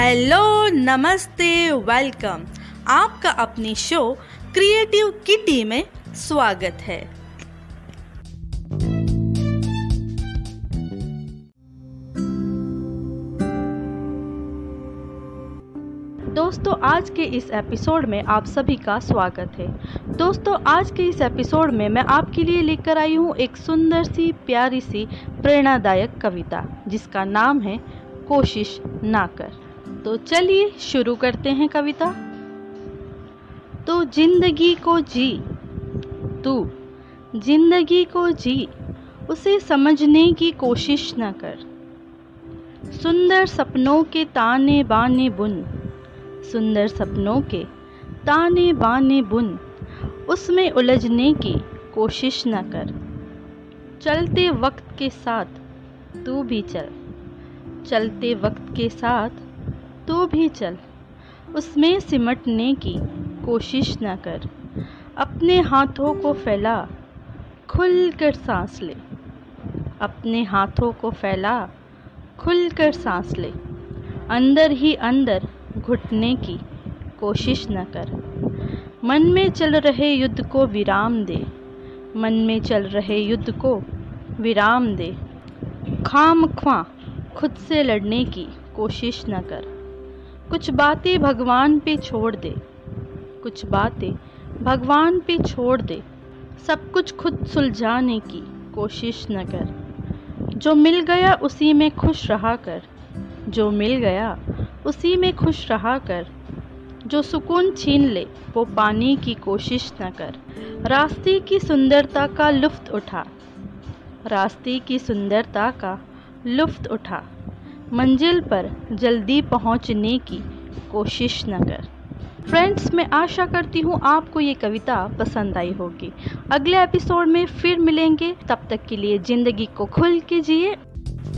Hello, नमस्ते, welcome. आपका अपनी शो क्रिएटिव किटी में स्वागत है। दोस्तों, आज के इस एपिसोड में आप सभी का स्वागत है। दोस्तों, आज के इस एपिसोड में मैं आपके लिए लेकर आई हूँ एक सुंदर सी, प्यारी सी, प्रेरणादायक कविता, जिसका नाम है कोशिश ना कर। तो चलिए शुरू करते हैं कविता। तो ज़िंदगी को जी, तू ज़िंदगी को जी, उसे समझने की कोशिश न कर। सुंदर सपनों के ताने बाने बुन, सुंदर सपनों के ताने बाने बुन, उसमें उलझने की कोशिश न कर। चलते वक्त के साथ तू भी चल, चलते वक्त के साथ तू भी चल, उसमें सिमटने की कोशिश न कर। अपने हाथों को फैला खुल कर सांस ले। अपने हाथों को फैला खुल कर सांस ले। अंदर ही अंदर घुटने की कोशिश न कर। मन में चल रहे युद्ध को विराम दे। मन में चल रहे युद्ध को विराम दे। खाम ख्वा खुद से लड़ने की कोशिश न कर। कुछ बातें भगवान पे छोड़ दे। कुछ बातें भगवान पे छोड़ दे। सब कुछ खुद सुलझाने की कोशिश न कर। जो मिल गया उसी में खुश रहा कर। जो मिल गया उसी में खुश रहा कर। जो सुकून छीन ले, वो पाने की कोशिश न कर। रास्ते की सुंदरता का लुफ्त उठा। रास्ते की सुंदरता का लुफ्त उठा। मंजिल पर जल्दी पहुँचने की कोशिश न कर। फ्रेंड्स, मैं आशा करती हूँ आपको ये कविता पसंद आई होगी। अगले एपिसोड में फिर मिलेंगे। तब तक के लिए ज़िंदगी को खुल के जिए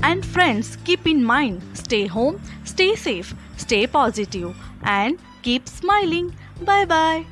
and friends keep in mind stay home stay safe stay positive and keep smiling bye bye